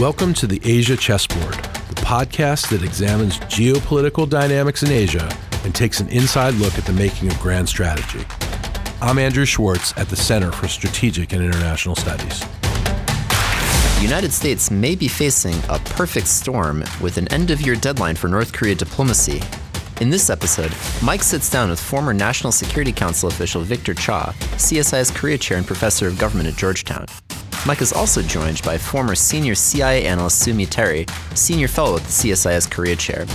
Welcome to the Asia Chessboard, the podcast that examines geopolitical dynamics in Asia and takes an inside look at the making of grand strategy. I'm Andrew Schwartz at the Center for Strategic and International Studies. The United States may be facing a perfect storm with an end of year deadline for North Korea diplomacy. In this episode, Mike sits down with former National Security Council official Victor Cha, CSIS Korea chair and professor of government at Georgetown. Mike is also joined by former senior CIA analyst Sue Mi Terry, senior fellow at the CSIS Korea chair.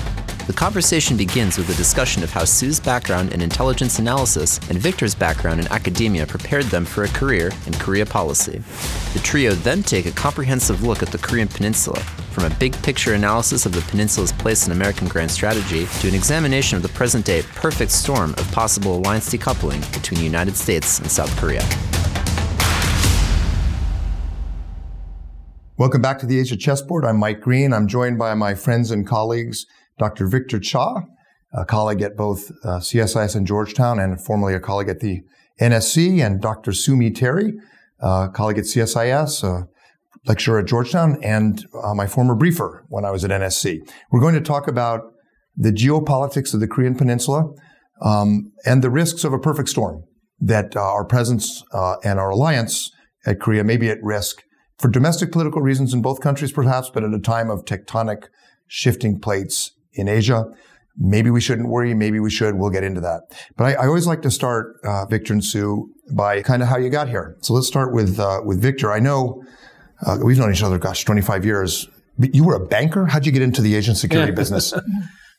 The conversation begins with a discussion of how Sue's background in intelligence analysis and Victor's background in academia prepared them for a career in Korea policy. The trio then take a comprehensive look at the Korean Peninsula, from a big picture analysis of the peninsula's place in American grand strategy to an examination of the present day perfect storm of possible alliance decoupling between the United States and South Korea. Welcome back to the Asia Chessboard. I'm Mike Green. I'm joined by my friends and colleagues, Dr. Victor Cha, a colleague at both uh, CSIS and Georgetown, and formerly a colleague at the NSC, and Dr. Sue Mi Terry, a colleague at CSIS, a lecturer at Georgetown, and uh, my former briefer when I was at NSC. We're going to talk about the geopolitics of the Korean Peninsula um, and the risks of a perfect storm that uh, our presence uh, and our alliance at Korea may be at risk for domestic political reasons in both countries, perhaps, but at a time of tectonic shifting plates in Asia. Maybe we shouldn't worry. Maybe we should. We'll get into that. But I, I always like to start, uh, Victor and Sue, by kind of how you got here. So let's start with uh, with Victor. I know uh, we've known each other, gosh, 25 years. But you were a banker. How'd you get into the Asian security business?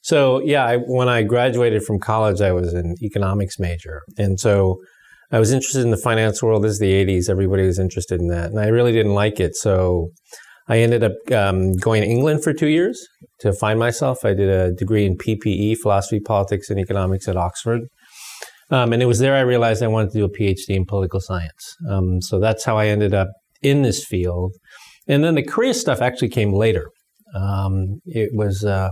So yeah, I, when I graduated from college, I was an economics major, and so I was interested in the finance world. This is the 80s. Everybody was interested in that. And I really didn't like it. So I ended up um, going to England for two years to find myself. I did a degree in PPE, philosophy, politics, and economics at Oxford. Um, and it was there I realized I wanted to do a PhD in political science. Um, so that's how I ended up in this field. And then the Korea stuff actually came later. Um, it was, uh,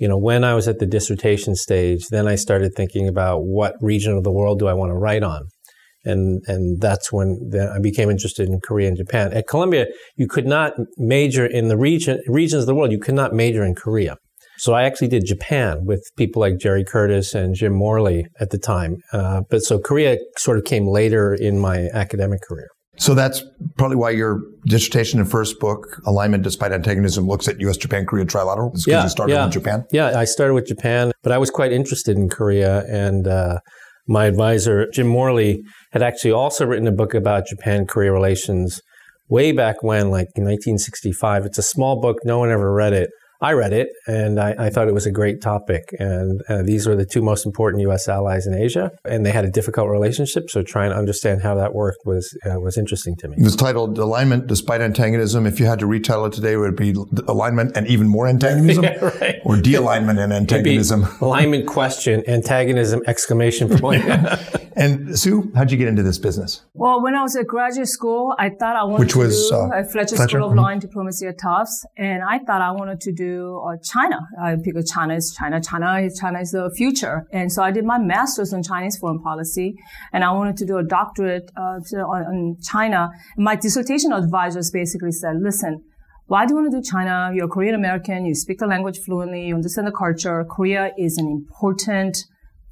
you know, when I was at the dissertation stage, then I started thinking about what region of the world do I want to write on and and that's when I became interested in Korea and Japan. At Columbia, you could not major in the region regions of the world. You could not major in Korea. So I actually did Japan with people like Jerry Curtis and Jim Morley at the time. Uh, but so Korea sort of came later in my academic career. So that's probably why your dissertation and first book, Alignment Despite Antagonism, looks at U.S., Japan, Korea trilateral. Because yeah, you started yeah. with Japan. Yeah, I started with Japan, but I was quite interested in Korea and. Uh, my advisor, Jim Morley, had actually also written a book about Japan Korea relations way back when, like in 1965. It's a small book, no one ever read it. I read it and I, I, thought it was a great topic. And uh, these were the two most important U.S. allies in Asia, and they had a difficult relationship. So trying to understand how that worked was uh, was interesting to me. It was titled "Alignment Despite Antagonism." If you had to retell it today, it would be "Alignment and Even More Antagonism," yeah, right. or "De-alignment and Antagonism." alignment question, antagonism exclamation point. and Sue, how'd you get into this business? Well, when I was at graduate school, I thought I wanted Which was, to do uh, a Fletcher, Fletcher, School of mm-hmm. Law and Diplomacy at Tufts, and I thought I wanted to do uh, China uh, because China is China. China is China is the future, and so I did my master's on Chinese foreign policy, and I wanted to do a doctorate uh, on, on China. My dissertation advisors basically said, "Listen." Why do you want to do China? You're Korean American. You speak the language fluently. You understand the culture. Korea is an important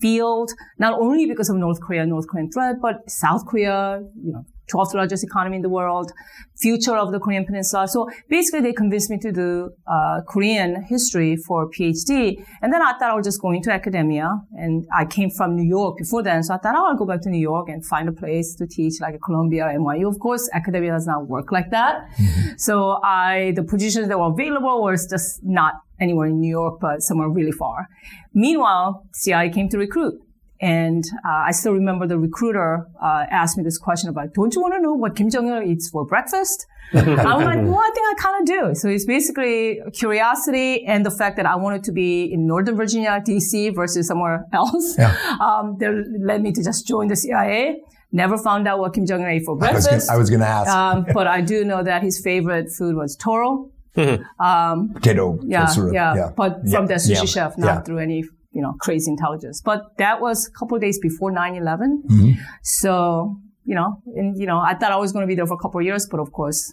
field, not only because of North Korea, North Korean threat, but South Korea, you know, 12th largest economy in the world, future of the Korean Peninsula. So basically, they convinced me to do uh, Korean history for PhD. And then I thought I was just going to academia. And I came from New York before then, so I thought oh, I'll go back to New York and find a place to teach, like at Columbia NYU. Of course, academia does not work like that. Mm-hmm. So I, the positions that were available was just not anywhere in New York, but somewhere really far. Meanwhile, CIA came to recruit. And uh, I still remember the recruiter uh, asked me this question about, don't you want to know what Kim Jong-il eats for breakfast? I'm like, well, I think I kind of do. So it's basically curiosity and the fact that I wanted to be in Northern Virginia, DC versus somewhere else. Yeah. Um, that led me to just join the CIA. Never found out what Kim Jong-il ate for breakfast. I was going to ask. Um, but I do know that his favorite food was toro. Mm-hmm. Um, Potato. Yeah, sort of, yeah, yeah, But from yeah. the sushi chef, not through any you know, crazy intelligence. But that was a couple of days before 9-11. Mm-hmm. So, you know, and, you know, I thought I was going to be there for a couple of years, but of course,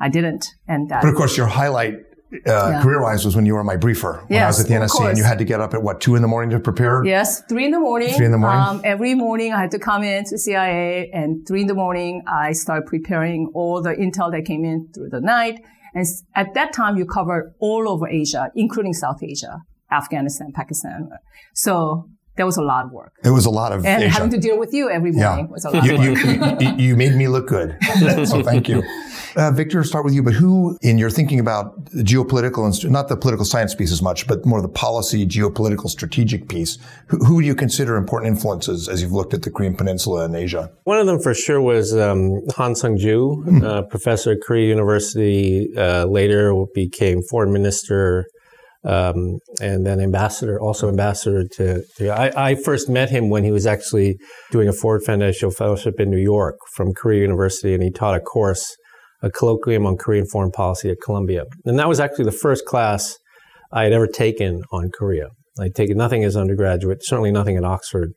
I didn't. And that. But of course, your highlight uh, yeah. career-wise was when you were my briefer when yes, I was at the NSC, and you had to get up at what two in the morning to prepare. Yes, three in the morning. Three in the morning. Um, every morning, I had to come in to CIA, and three in the morning, I started preparing all the intel that came in through the night. And at that time, you covered all over Asia, including South Asia, Afghanistan, Pakistan. So there was a lot of work. It was a lot of and Asia. having to deal with you every morning yeah. was a lot. You, you, you, you, made me look good, so thank you. Uh, Victor, start with you. But who, in your thinking about the geopolitical and not the political science piece as much, but more the policy, geopolitical, strategic piece, who, who, do you consider important influences as you've looked at the Korean Peninsula and Asia? One of them for sure was um, Han Sung Ju, mm-hmm. uh, professor at Korea University. Uh, later became foreign minister. Um, and then ambassador, also ambassador to. to I, I, first met him when he was actually doing a Ford Foundation Fellowship in New York from Korea University, and he taught a course a colloquium on Korean foreign policy at Columbia. And that was actually the first class I had ever taken on Korea. I'd taken nothing as undergraduate, certainly nothing at Oxford.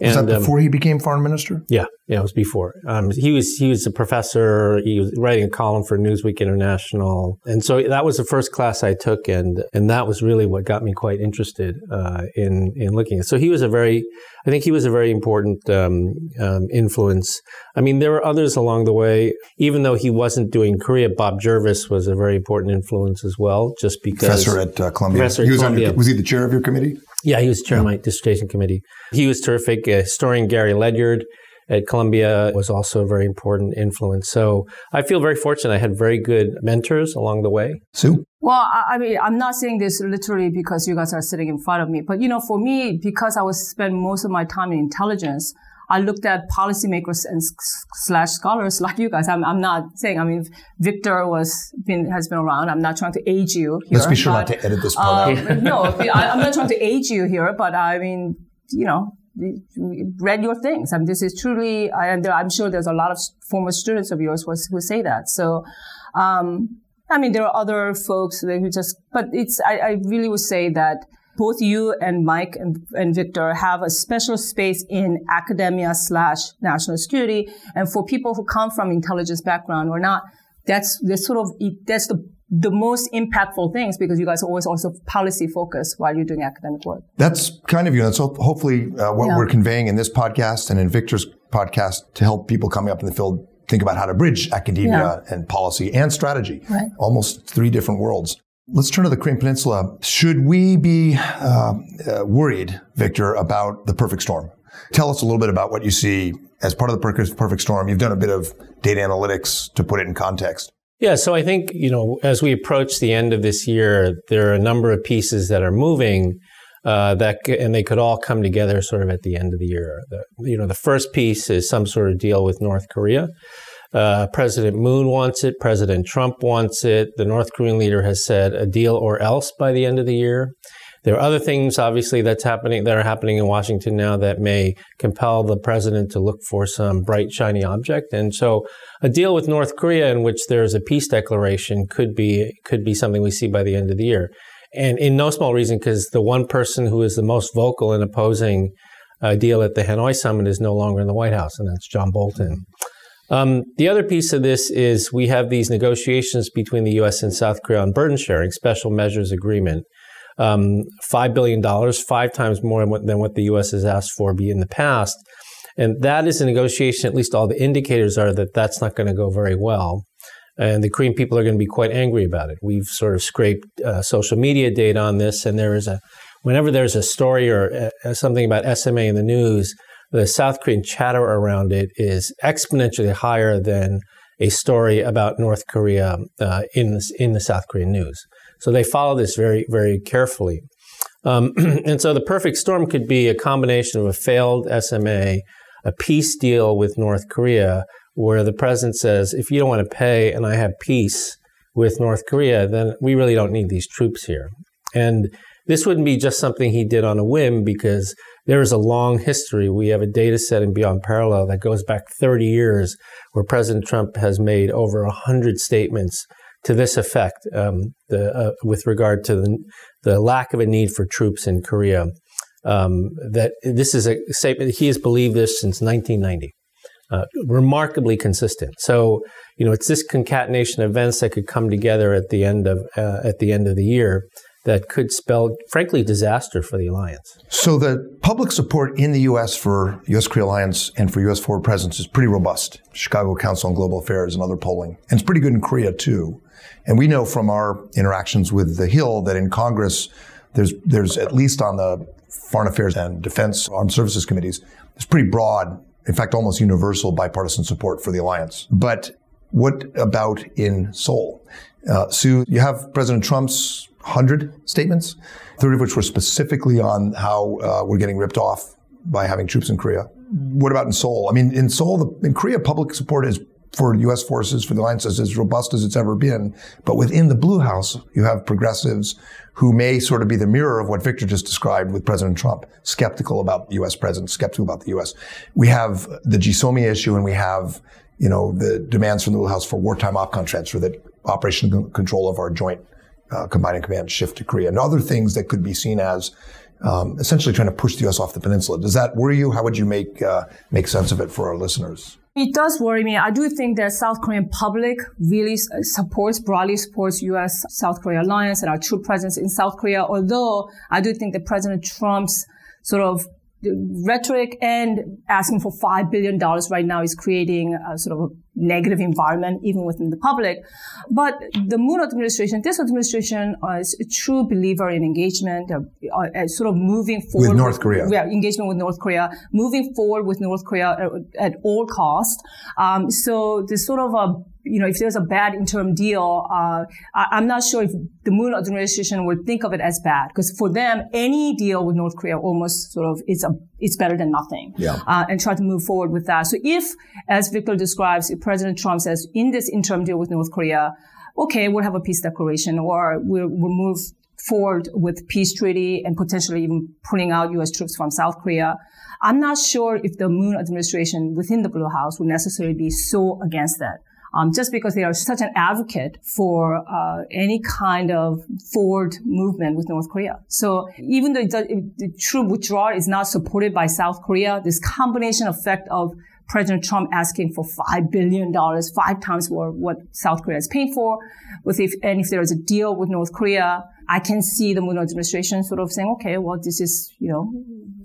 Was and, that before um, he became foreign minister? Yeah, yeah, it was before. Um, he was he was a professor. He was writing a column for Newsweek International, and so that was the first class I took, and and that was really what got me quite interested uh, in in looking at. So he was a very, I think he was a very important um, um, influence. I mean, there were others along the way. Even though he wasn't doing Korea, Bob Jervis was a very important influence as well. Just because professor at uh, Columbia. Professor he was, Columbia. Under, was he the chair of your committee? Yeah, he was chair of my dissertation committee. He was terrific. Uh, historian Gary Ledyard at Columbia was also a very important influence. So I feel very fortunate. I had very good mentors along the way. Sue? Well, I mean, I'm not saying this literally because you guys are sitting in front of me, but you know, for me, because I was spend most of my time in intelligence, I looked at policymakers and slash scholars like you guys. I'm, I'm not saying, I mean, Victor was been, has been around. I'm not trying to age you here. Let's be sure but, not to edit this part um, out. no, I, I'm not trying to age you here, but I mean, you know, read your things. I mean, this is truly, I, I'm sure there's a lot of former students of yours who, who say that. So, um, I mean, there are other folks who just, but it's, I, I really would say that both you and Mike and, and Victor have a special space in academia slash national security. And for people who come from intelligence background or not, that's, that's sort of, that's the the most impactful things because you guys are always also policy focused while you're doing academic work. That's kind of you. That's hopefully uh, what yeah. we're conveying in this podcast and in Victor's podcast to help people coming up in the field think about how to bridge academia yeah. and policy and strategy. Right. Almost three different worlds. Let's turn to the Korean Peninsula. Should we be uh, uh, worried, Victor, about the perfect storm? Tell us a little bit about what you see as part of the perfect storm. You've done a bit of data analytics to put it in context. Yeah, so I think, you know, as we approach the end of this year, there are a number of pieces that are moving uh, that and they could all come together sort of at the end of the year. The, you know, the first piece is some sort of deal with North Korea. Uh, President Moon wants it. President Trump wants it. The North Korean leader has said a deal or else by the end of the year. There are other things, obviously, that's happening that are happening in Washington now that may compel the president to look for some bright, shiny object. And so, a deal with North Korea in which there is a peace declaration could be could be something we see by the end of the year. And in no small reason, because the one person who is the most vocal in opposing a deal at the Hanoi summit is no longer in the White House, and that's John Bolton. Um, the other piece of this is we have these negotiations between the U.S. and South Korea on burden sharing, special measures agreement. Um, $5 billion, five times more than what the U.S. has asked for be in the past. And that is a negotiation, at least all the indicators are that that's not going to go very well. And the Korean people are going to be quite angry about it. We've sort of scraped uh, social media data on this, and there is a, whenever there's a story or uh, something about SMA in the news, the South Korean chatter around it is exponentially higher than a story about North Korea uh, in, the, in the South Korean news. So they follow this very, very carefully. Um, and so the perfect storm could be a combination of a failed SMA, a peace deal with North Korea, where the president says, if you don't want to pay and I have peace with North Korea, then we really don't need these troops here. And this wouldn't be just something he did on a whim because there is a long history. We have a data set in Beyond Parallel that goes back 30 years where President Trump has made over 100 statements to this effect um, the, uh, with regard to the, the, lack of a need for troops in Korea. Um, that this is a statement, he has believed this since 1990. uh, remarkably consistent. So, you know, it's this concatenation of events that could come together at the end of uh, at the end of the year that could spell, frankly, disaster for the alliance. So the public support in the U.S. for U.S. Korea alliance and for U.S. forward presence is pretty robust. Chicago Council on Global Affairs and other polling, and it's pretty good in Korea too. And we know from our interactions with the Hill that in Congress, there's there's at least on the foreign affairs and defense armed services committees, there's pretty broad in fact, almost universal bipartisan support for the alliance. But what about in Seoul? Uh, Sue, you have President Trump's 100 statements, 30 of which were specifically on how uh, we're getting ripped off by having troops in Korea. What about in Seoul? I mean, in Seoul, the, in Korea, public support is for U.S. forces, for the alliance is as robust as it's ever been. But within the Blue House, you have progressives who may sort of be the mirror of what Victor just described with President Trump, skeptical about U.S. presence, skeptical about the U.S. We have the GSOMIA issue and we have, you know, the demands from the Blue House for wartime OPCON transfer that operational control of our joint uh, combined command shift to and other things that could be seen as um, essentially trying to push the U.S. off the peninsula. Does that worry you? How would you make uh, make sense of it for our listeners? It does worry me. I do think that South Korean public really supports, broadly supports U.S. South Korea alliance and our true presence in South Korea. Although I do think that President Trump's sort of rhetoric and asking for $5 billion right now is creating a sort of a negative environment even within the public. But the Moon administration, this administration uh, is a true believer in engagement, uh, uh, sort of moving forward. With North Korea. Yeah, engagement with North Korea, moving forward with North Korea at, at all costs. Um, so there's sort of a you know, if there's a bad interim deal, uh, I, am not sure if the Moon administration would think of it as bad because for them, any deal with North Korea almost sort of is a it's better than nothing. Yeah. Uh, and try to move forward with that. So if, as Victor describes, if President Trump says in this interim deal with North Korea, okay, we'll have a peace declaration or we'll, we'll move forward with peace treaty and potentially even pulling out U.S. troops from South Korea. I'm not sure if the Moon administration within the Blue House would necessarily be so against that um, just because they are such an advocate for uh, any kind of forward movement with North Korea. So even though the, the true withdrawal is not supported by South Korea, this combination effect of President Trump asking for five billion dollars, five times more what South Korea is paying for, with if and if there is a deal with North Korea, I can see the Moon administration sort of saying, okay, well, this is you know,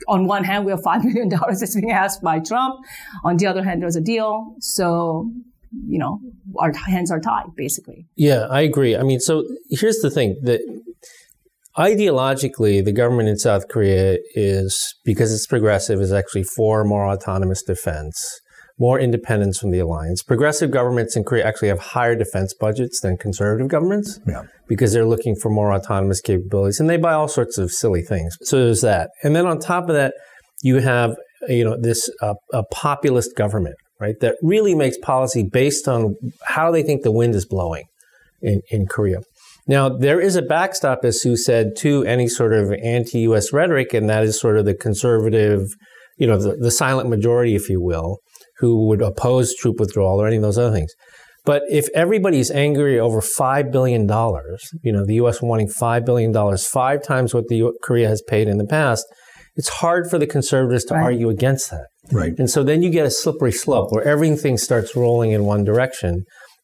on one hand we have five billion dollars that's being asked by Trump, on the other hand there's a deal, so you know, our hands are tied, basically. Yeah, I agree. I mean, so here's the thing that ideologically, the government in South Korea is, because it's progressive, is actually for more autonomous defense, more independence from the alliance. Progressive governments in Korea actually have higher defense budgets than conservative governments yeah. because they're looking for more autonomous capabilities and they buy all sorts of silly things. So there's that. And then on top of that, you have you know this uh, a populist government right? That really makes policy based on how they think the wind is blowing in, in Korea. Now, there is a backstop, as Sue said, to any sort of anti-U.S. rhetoric, and that is sort of the conservative, you know, the, the silent majority, if you will, who would oppose troop withdrawal or any of those other things. But if everybody's angry over $5 billion, you know, the U.S. wanting $5 billion, five times what the U- Korea has paid in the past, it's hard for the conservatives to right. argue against that. Right. And so then you get a slippery slope where everything starts rolling in one direction.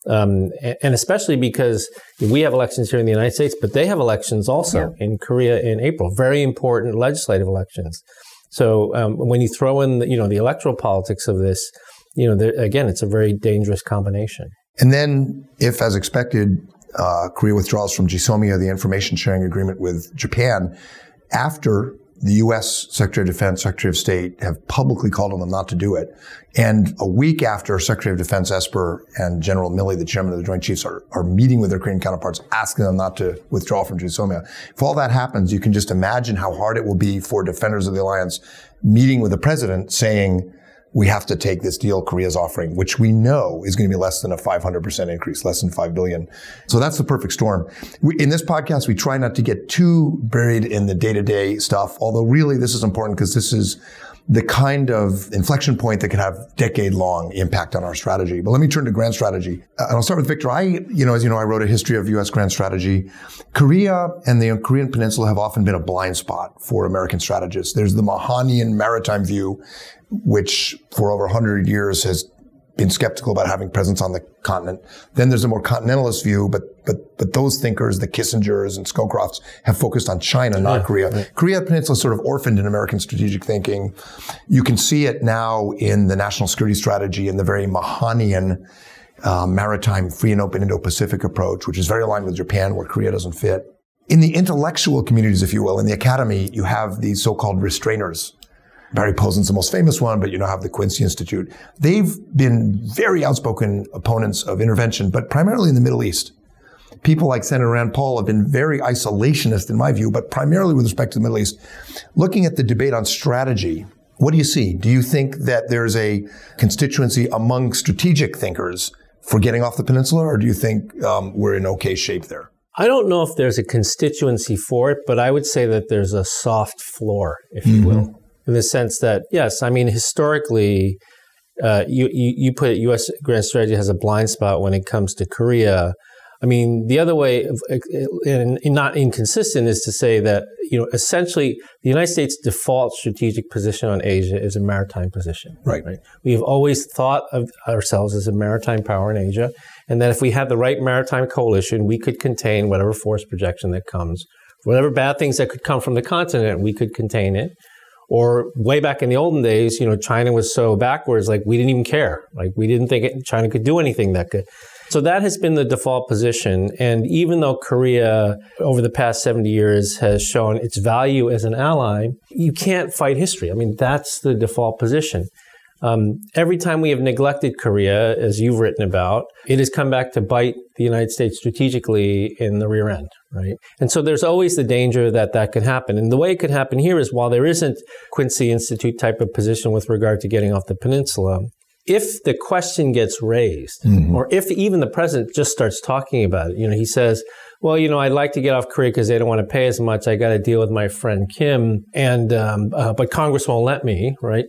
Um, and especially because we have elections here in the United States, but they have elections also yeah. in Korea in April, very important legislative elections. So um, when you throw in, the, you know, the electoral politics of this, you know, there, again, it's a very dangerous combination. And then, if as expected, uh, Korea withdraws from GSOMIA, the information sharing agreement with Japan, after the U.S. Secretary of Defense, Secretary of State have publicly called on them not to do it. And a week after Secretary of Defense Esper and General Milley, the chairman of the Joint Chiefs, are, are meeting with their Korean counterparts, asking them not to withdraw from GSOMIA. If all that happens, you can just imagine how hard it will be for defenders of the alliance meeting with the president saying, we have to take this deal Korea's offering, which we know is going to be less than a 500% increase, less than 5 billion. So that's the perfect storm. We, in this podcast, we try not to get too buried in the day to day stuff, although really this is important because this is the kind of inflection point that can have decade long impact on our strategy. But let me turn to grand strategy. Uh, and I'll start with Victor. I, you know, as you know, I wrote a history of U.S. grand strategy. Korea and the Korean peninsula have often been a blind spot for American strategists. There's the Mahanian maritime view, which for over 100 years has been skeptical about having presence on the continent. Then there's a more continentalist view, but but but those thinkers, the Kissingers and Scowcrofts, have focused on China, not yeah, Korea. Right. Korea Peninsula is sort of orphaned in American strategic thinking. You can see it now in the national security strategy and the very Mahanian uh, maritime free and open Indo-Pacific approach, which is very aligned with Japan, where Korea doesn't fit. In the intellectual communities, if you will, in the academy, you have these so-called restrainers Barry Posen's the most famous one, but you know, have the Quincy Institute. They've been very outspoken opponents of intervention, but primarily in the Middle East. People like Senator Rand Paul have been very isolationist in my view, but primarily with respect to the Middle East. Looking at the debate on strategy, what do you see? Do you think that there's a constituency among strategic thinkers for getting off the peninsula, or do you think um, we're in okay shape there? I don't know if there's a constituency for it, but I would say that there's a soft floor, if you mm-hmm. will in the sense that, yes, I mean, historically, uh, you, you, you put U.S. grand strategy has a blind spot when it comes to Korea. I mean, the other way, of, and, not inconsistent, is to say that you know essentially the United States' default strategic position on Asia is a maritime position. Right. right. We have always thought of ourselves as a maritime power in Asia, and that if we had the right maritime coalition, we could contain whatever force projection that comes, whatever bad things that could come from the continent, we could contain it. Or way back in the olden days, you know, China was so backwards, like we didn't even care. Like we didn't think it, China could do anything that could. So that has been the default position. And even though Korea over the past 70 years has shown its value as an ally, you can't fight history. I mean, that's the default position. Um, every time we have neglected Korea, as you've written about, it has come back to bite the United States strategically in the rear end, right? And so there's always the danger that that can happen. And the way it could happen here is while there isn't Quincy Institute type of position with regard to getting off the peninsula, if the question gets raised, mm-hmm. or if even the president just starts talking about it, you know, he says, well, you know, I'd like to get off Korea because they don't want to pay as much. I got to deal with my friend Kim, and um, uh, but Congress won't let me, right?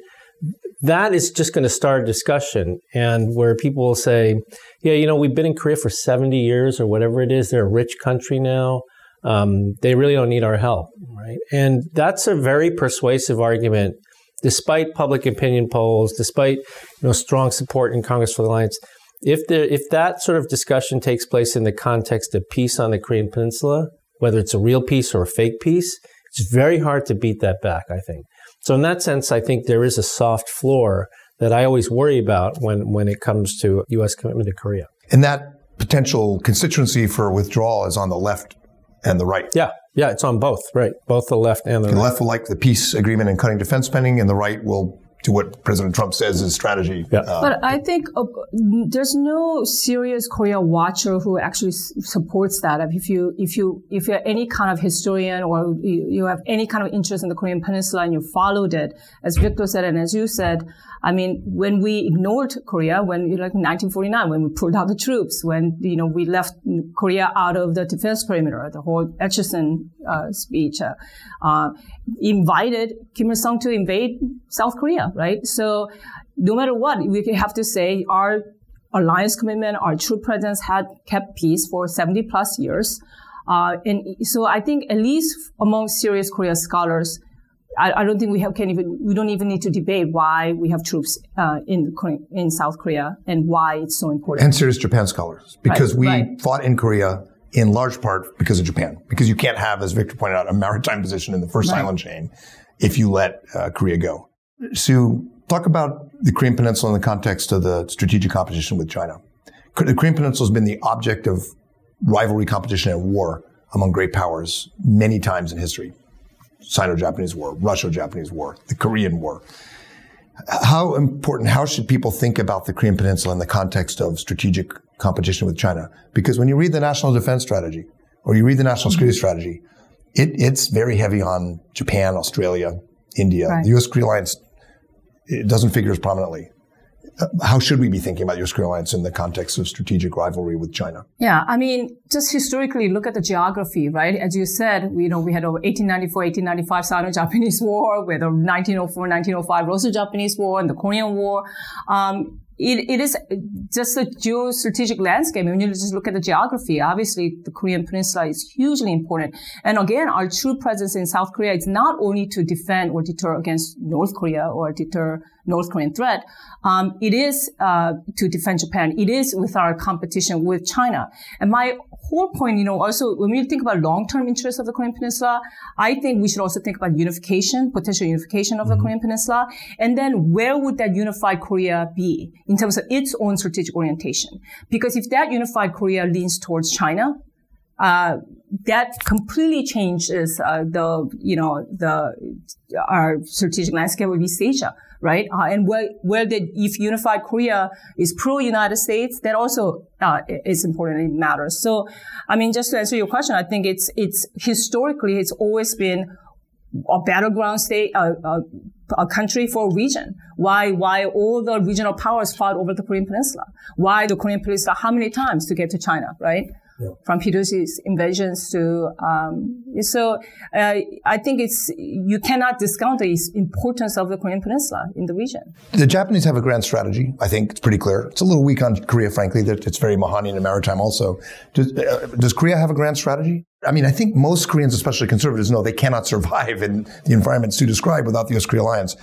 That is just going to start a discussion and where people will say, yeah, you know, we've been in Korea for 70 years or whatever it is. They're a rich country now. Um, they really don't need our help, right? And that's a very persuasive argument, despite public opinion polls, despite you know strong support in Congress for the alliance. If there, if that sort of discussion takes place in the context of peace on the Korean Peninsula, whether it's a real peace or a fake peace, it's very hard to beat that back. I think. So in that sense, I think there is a soft floor that I always worry about when, when it comes to U.S. commitment to Korea. And that potential constituency for withdrawal is on the left and the right. Yeah, yeah, it's on both, right? Both the left and the, the right. left will like the peace agreement and cutting defense spending, and the right will to what President Trump says is strategy. Yeah. Uh, but I think uh, there's no serious Korea watcher who actually s- supports that. If you if you if you're any kind of historian or you, you, have any kind of interest in the Korean Peninsula and you followed it, as Victor said and as you said, I mean, when we ignored Korea, when like 1949, when we pulled out the troops, when you know we left Korea out of the defense perimeter, the whole Acheson uh, speech uh, uh, invited Kim Il Sung to invade South Korea, right? So no matter what, we have to say our alliance commitment, our troop presence had kept peace for 70 plus years. Uh, and so I think at least among serious Korea scholars, I, I, don't think we have can even we don't even need to debate why we have troops uh, in in South Korea and why it's so important. And serious Japan scholars because right, we right. fought in Korea in large part because of Japan because you can't have, as Victor pointed out, a maritime position in the first right. island chain if you let uh, Korea go. Sue, talk about the Korean Peninsula in the context of the strategic competition with China. The Korean Peninsula has been the object of rivalry, competition, and war among great powers many times in history. Sino-Japanese War, Russo-Japanese War, the Korean War. How important, how should people think about the Korean Peninsula in the context of strategic competition with China? Because when you read the National Defense Strategy or you read the National Security Strategy, it, it's very heavy on Japan, Australia, India. Right. The U.S. Korea alliance it doesn't figure as prominently. uh, how should we be thinking about the U.S. Korea alliance in the context of strategic rivalry with China? Yeah, I mean, just historically, look at the geography, right? As you said, you know, we had a 1894, 1895 Sino-Japanese War, we had a 1904, 1905 Russo-Japanese War, and the Korean War. Um, it, it is just a geostrategic landscape. When you just look at the geography, obviously the Korean Peninsula is hugely important. And again, our true presence in South Korea is not only to defend or deter against North Korea or deter North Korean threat. Um, it is uh, to defend Japan. It is with our competition with China. And my whole point, you know, also when we think about long-term interests of the Korean Peninsula, I think we should also think about unification, potential unification of the mm-hmm. Korean Peninsula, and then where would that unified Korea be in terms of its own strategic orientation? Because if that unified Korea leans towards China, uh, that completely changes uh, the you know the our strategic landscape of East Asia right? Uh, and where, where the, if unified Korea is pro-United States, that also uh, is important. It matters. So, I mean, just to answer your question, I think it's it's historically it's always been a battleground state, uh, uh, a country for a region. Why, why all the regional powers fought over the Korean Peninsula? Why the Korean Peninsula? How many times to get to China, right? Yeah. from PwC's invasions to um, so uh, I think it's you cannot discount the importance of the Korean Peninsula in the region. The Japanese have a grand strategy. I think it's pretty clear. It's a little weak on Korea, frankly. That it's very Mahanian and maritime. Also, does, uh, does Korea have a grand strategy? I mean, I think most Koreans, especially conservatives, know they cannot survive in the environment Sue described without the U.S.-Korea alliance.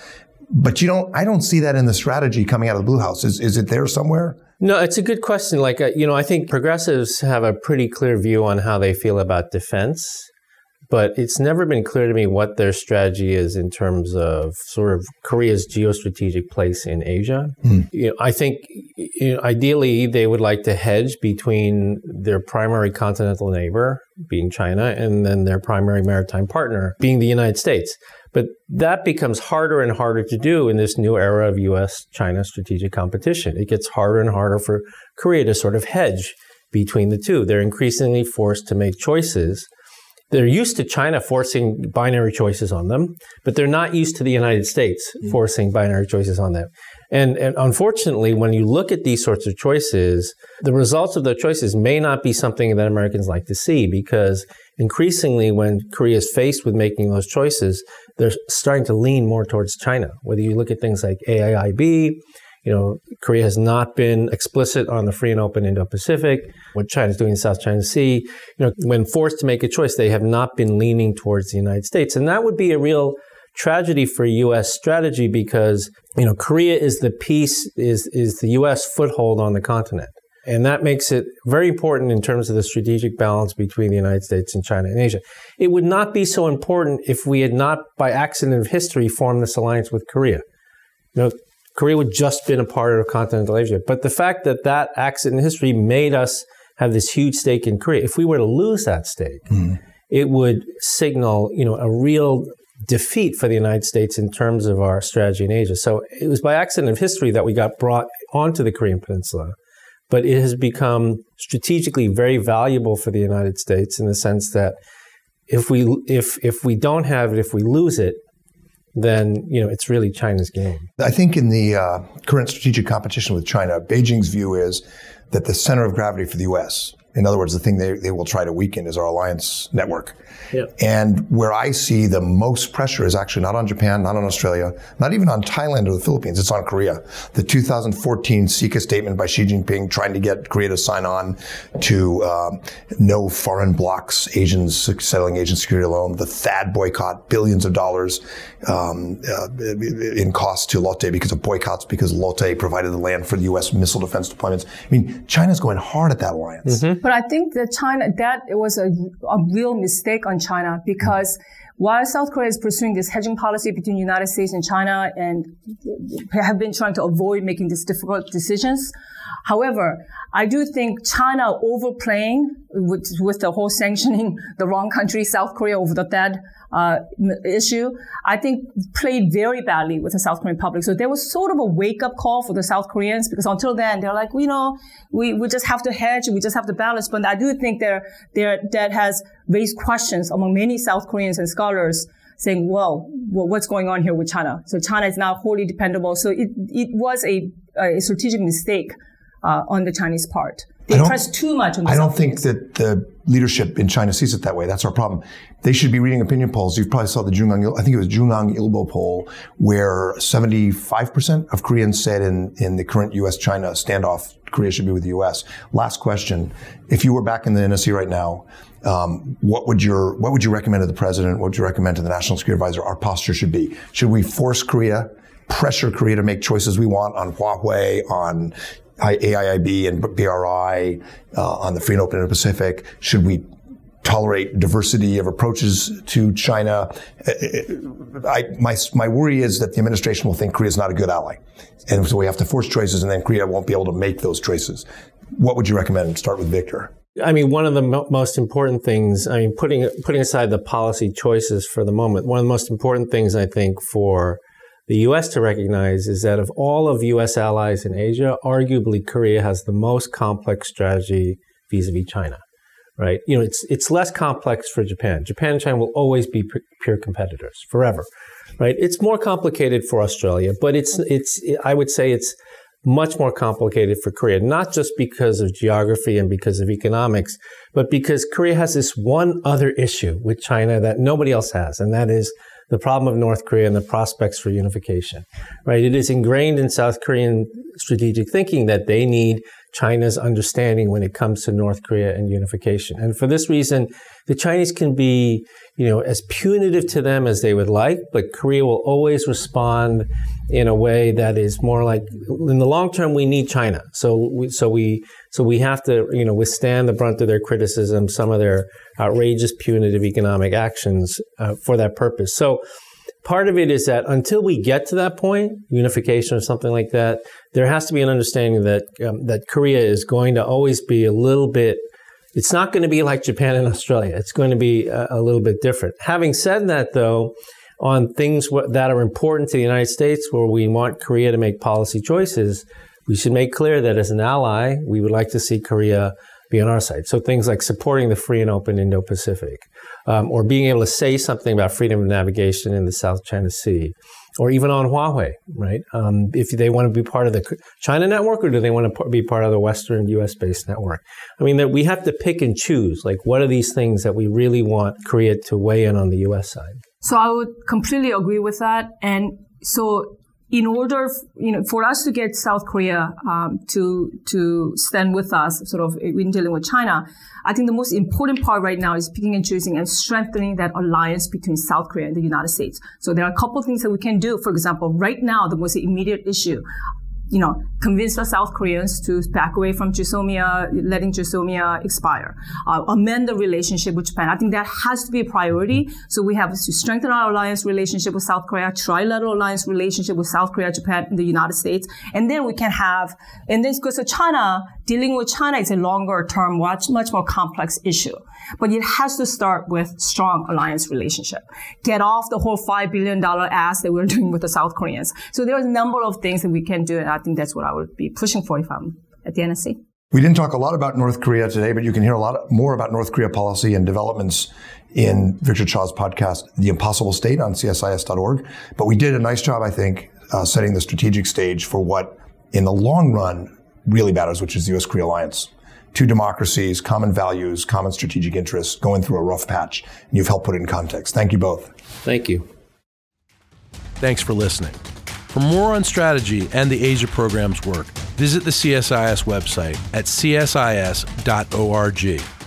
But you don't, I don't see that in the strategy coming out of the Blue House. Is, is it there somewhere? No, it's a good question. Like, uh, you know, I think progressives have a pretty clear view on how they feel about defense, but it's never been clear to me what their strategy is in terms of sort of Korea's geostrategic place in Asia. Mm. You know, I think you know, ideally they would like to hedge between their primary continental neighbor, being China, and then their primary maritime partner, being the United States. But that becomes harder and harder to do in this new era of US China strategic competition. It gets harder and harder for Korea to sort of hedge between the two. They're increasingly forced to make choices. They're used to China forcing binary choices on them, but they're not used to the United States mm. forcing binary choices on them. And, and unfortunately, when you look at these sorts of choices, the results of those choices may not be something that Americans like to see because increasingly when Korea is faced with making those choices, they're starting to lean more towards China. Whether you look at things like AIIB, you know, Korea has not been explicit on the free and open Indo-Pacific, what China is doing in the South China Sea. You know, when forced to make a choice, they have not been leaning towards the United States. And that would be a real tragedy for U.S. strategy because, you know, Korea is the piece, is, is the U.S. foothold on the continent. And that makes it very important in terms of the strategic balance between the United States and China and Asia. It would not be so important if we had not, by accident of history, formed this alliance with Korea. You know, Korea would just been a part of continental Asia. But the fact that that accident in history made us have this huge stake in Korea, if we were to lose that stake, mm. it would signal, you know, a real defeat for the United States in terms of our strategy in Asia. So it was by accident of history that we got brought onto the Korean Peninsula but it has become strategically very valuable for the United States in the sense that if we if if we don't have it, if we lose it, then you know it's really China's game. I think in the uh, current strategic competition with China, Beijing's view is that the center of gravity for the U.S. In other words, the thing they, they will try to weaken is our alliance network. And where I see the most pressure is actually not on Japan, not on Australia, not even on Thailand or the Philippines. It's on Korea. The 2014 CICA statement by Xi Jinping trying to get Korea to sign on to um, no foreign blocks, Asians settling Asian security alone, the THAAD boycott, billions of dollars um, uh, in cost to Lotte because of boycotts, because Lotte provided the land for the U.S. missile defense deployments. I mean, China's going hard at that alliance. Mm-hmm. But I think that China, that it was a, a real mistake on China because while South Korea is pursuing this hedging policy between the United States and China and have been trying to avoid making these difficult decisions, However, I do think China overplaying with, with the whole sanctioning the wrong country, South Korea over the THAAD uh, issue, I think played very badly with the South Korean public. So there was sort of a wake up call for the South Koreans because until then they're like, well, you know, we, we just have to hedge, we just have to balance. But I do think there, there, that has raised questions among many South Koreans and scholars saying, well, well, what's going on here with China? So China is now wholly dependable. So it, it was a, a strategic mistake uh, on the Chinese part. They press too much on the I don't think that the leadership in China sees it that way. That's our problem. They should be reading opinion polls. You probably saw the JoongAng, Ilbo, I think it was JoongAng Ilbo poll, where 75% of Koreans said in, in the current U.S.-China standoff, Korea should be with the U.S. Last question. If you were back in the NSC right now, um, what would your what would you recommend to the president? What would you recommend to the national security advisor? Our posture should be: Should we force Korea, pressure Korea to make choices we want on Huawei, on AIIB and BRI, uh, on the free and open Indo-Pacific? Should we tolerate diversity of approaches to China? Uh, uh, I, my, my worry is that the administration will think Korea is not a good ally. And so we have to force choices and then Korea won't be able to make those choices. What would you recommend? Start with Victor. I mean, one of the mo- most important things, I mean, putting, putting aside the policy choices for the moment, one of the most important things I think for the US to recognize is that of all of US allies in Asia, arguably Korea has the most complex strategy vis-a-vis China. Right? You know, it's it's less complex for Japan. Japan and China will always be pure competitors forever. Right? It's more complicated for Australia, but it's it's I would say it's much more complicated for Korea, not just because of geography and because of economics, but because Korea has this one other issue with China that nobody else has, and that is the problem of North Korea and the prospects for unification, right? It is ingrained in South Korean strategic thinking that they need China's understanding when it comes to North Korea and unification. And for this reason, the Chinese can be, you know, as punitive to them as they would like, but Korea will always respond in a way that is more like, in the long term, we need China. So we, so we, so we have to, you know, withstand the brunt of their criticism, some of their outrageous punitive economic actions uh, for that purpose. So part of it is that until we get to that point, unification or something like that, there has to be an understanding that um, that Korea is going to always be a little bit. It's not going to be like Japan and Australia. It's going to be a, a little bit different. Having said that, though, on things that are important to the United States, where we want Korea to make policy choices, we should make clear that as an ally, we would like to see Korea be on our side. So things like supporting the free and open Indo-Pacific, um, or being able to say something about freedom of navigation in the South China Sea, or even on Huawei, right? Um, if they want to be part of the China network, or do they want to be part of the Western U.S.-based network? I mean, that we have to pick and choose. Like, what are these things that we really want Korea to weigh in on the U.S. side? So I would completely agree with that, and so in order, you know, for us to get South Korea um, to to stand with us, sort of in dealing with China, I think the most important part right now is picking and choosing and strengthening that alliance between South Korea and the United States. So there are a couple of things that we can do. For example, right now, the most immediate issue you know, convince the South Koreans to back away from GSOMIA, letting GSOMIA expire, uh, amend the relationship with Japan. I think that has to be a priority. So we have to strengthen our alliance relationship with South Korea, trilateral alliance relationship with South Korea, Japan, and the United States. And then we can have, and then because China, dealing with China is a longer term, much, much more complex issue. But it has to start with strong alliance relationship. Get off the whole $5 billion ask that we're doing with the South Koreans. So there are a number of things that we can do. And I think that's what I would be pushing for if I'm at the NSC. We didn't talk a lot about North Korea today, but you can hear a lot more about North Korea policy and developments in Victor Cha's podcast, The Impossible State on CSIS.org. But we did a nice job, I think, uh, setting the strategic stage for what in the long run really matters, which is the U.S. Korea alliance two democracies, common values, common strategic interests, going through a rough patch. And you've helped put it in context. Thank you both. Thank you. Thanks for listening. For more on strategy and the Asia program's work, visit the CSIS website at csis.org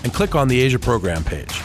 and click on the Asia program page.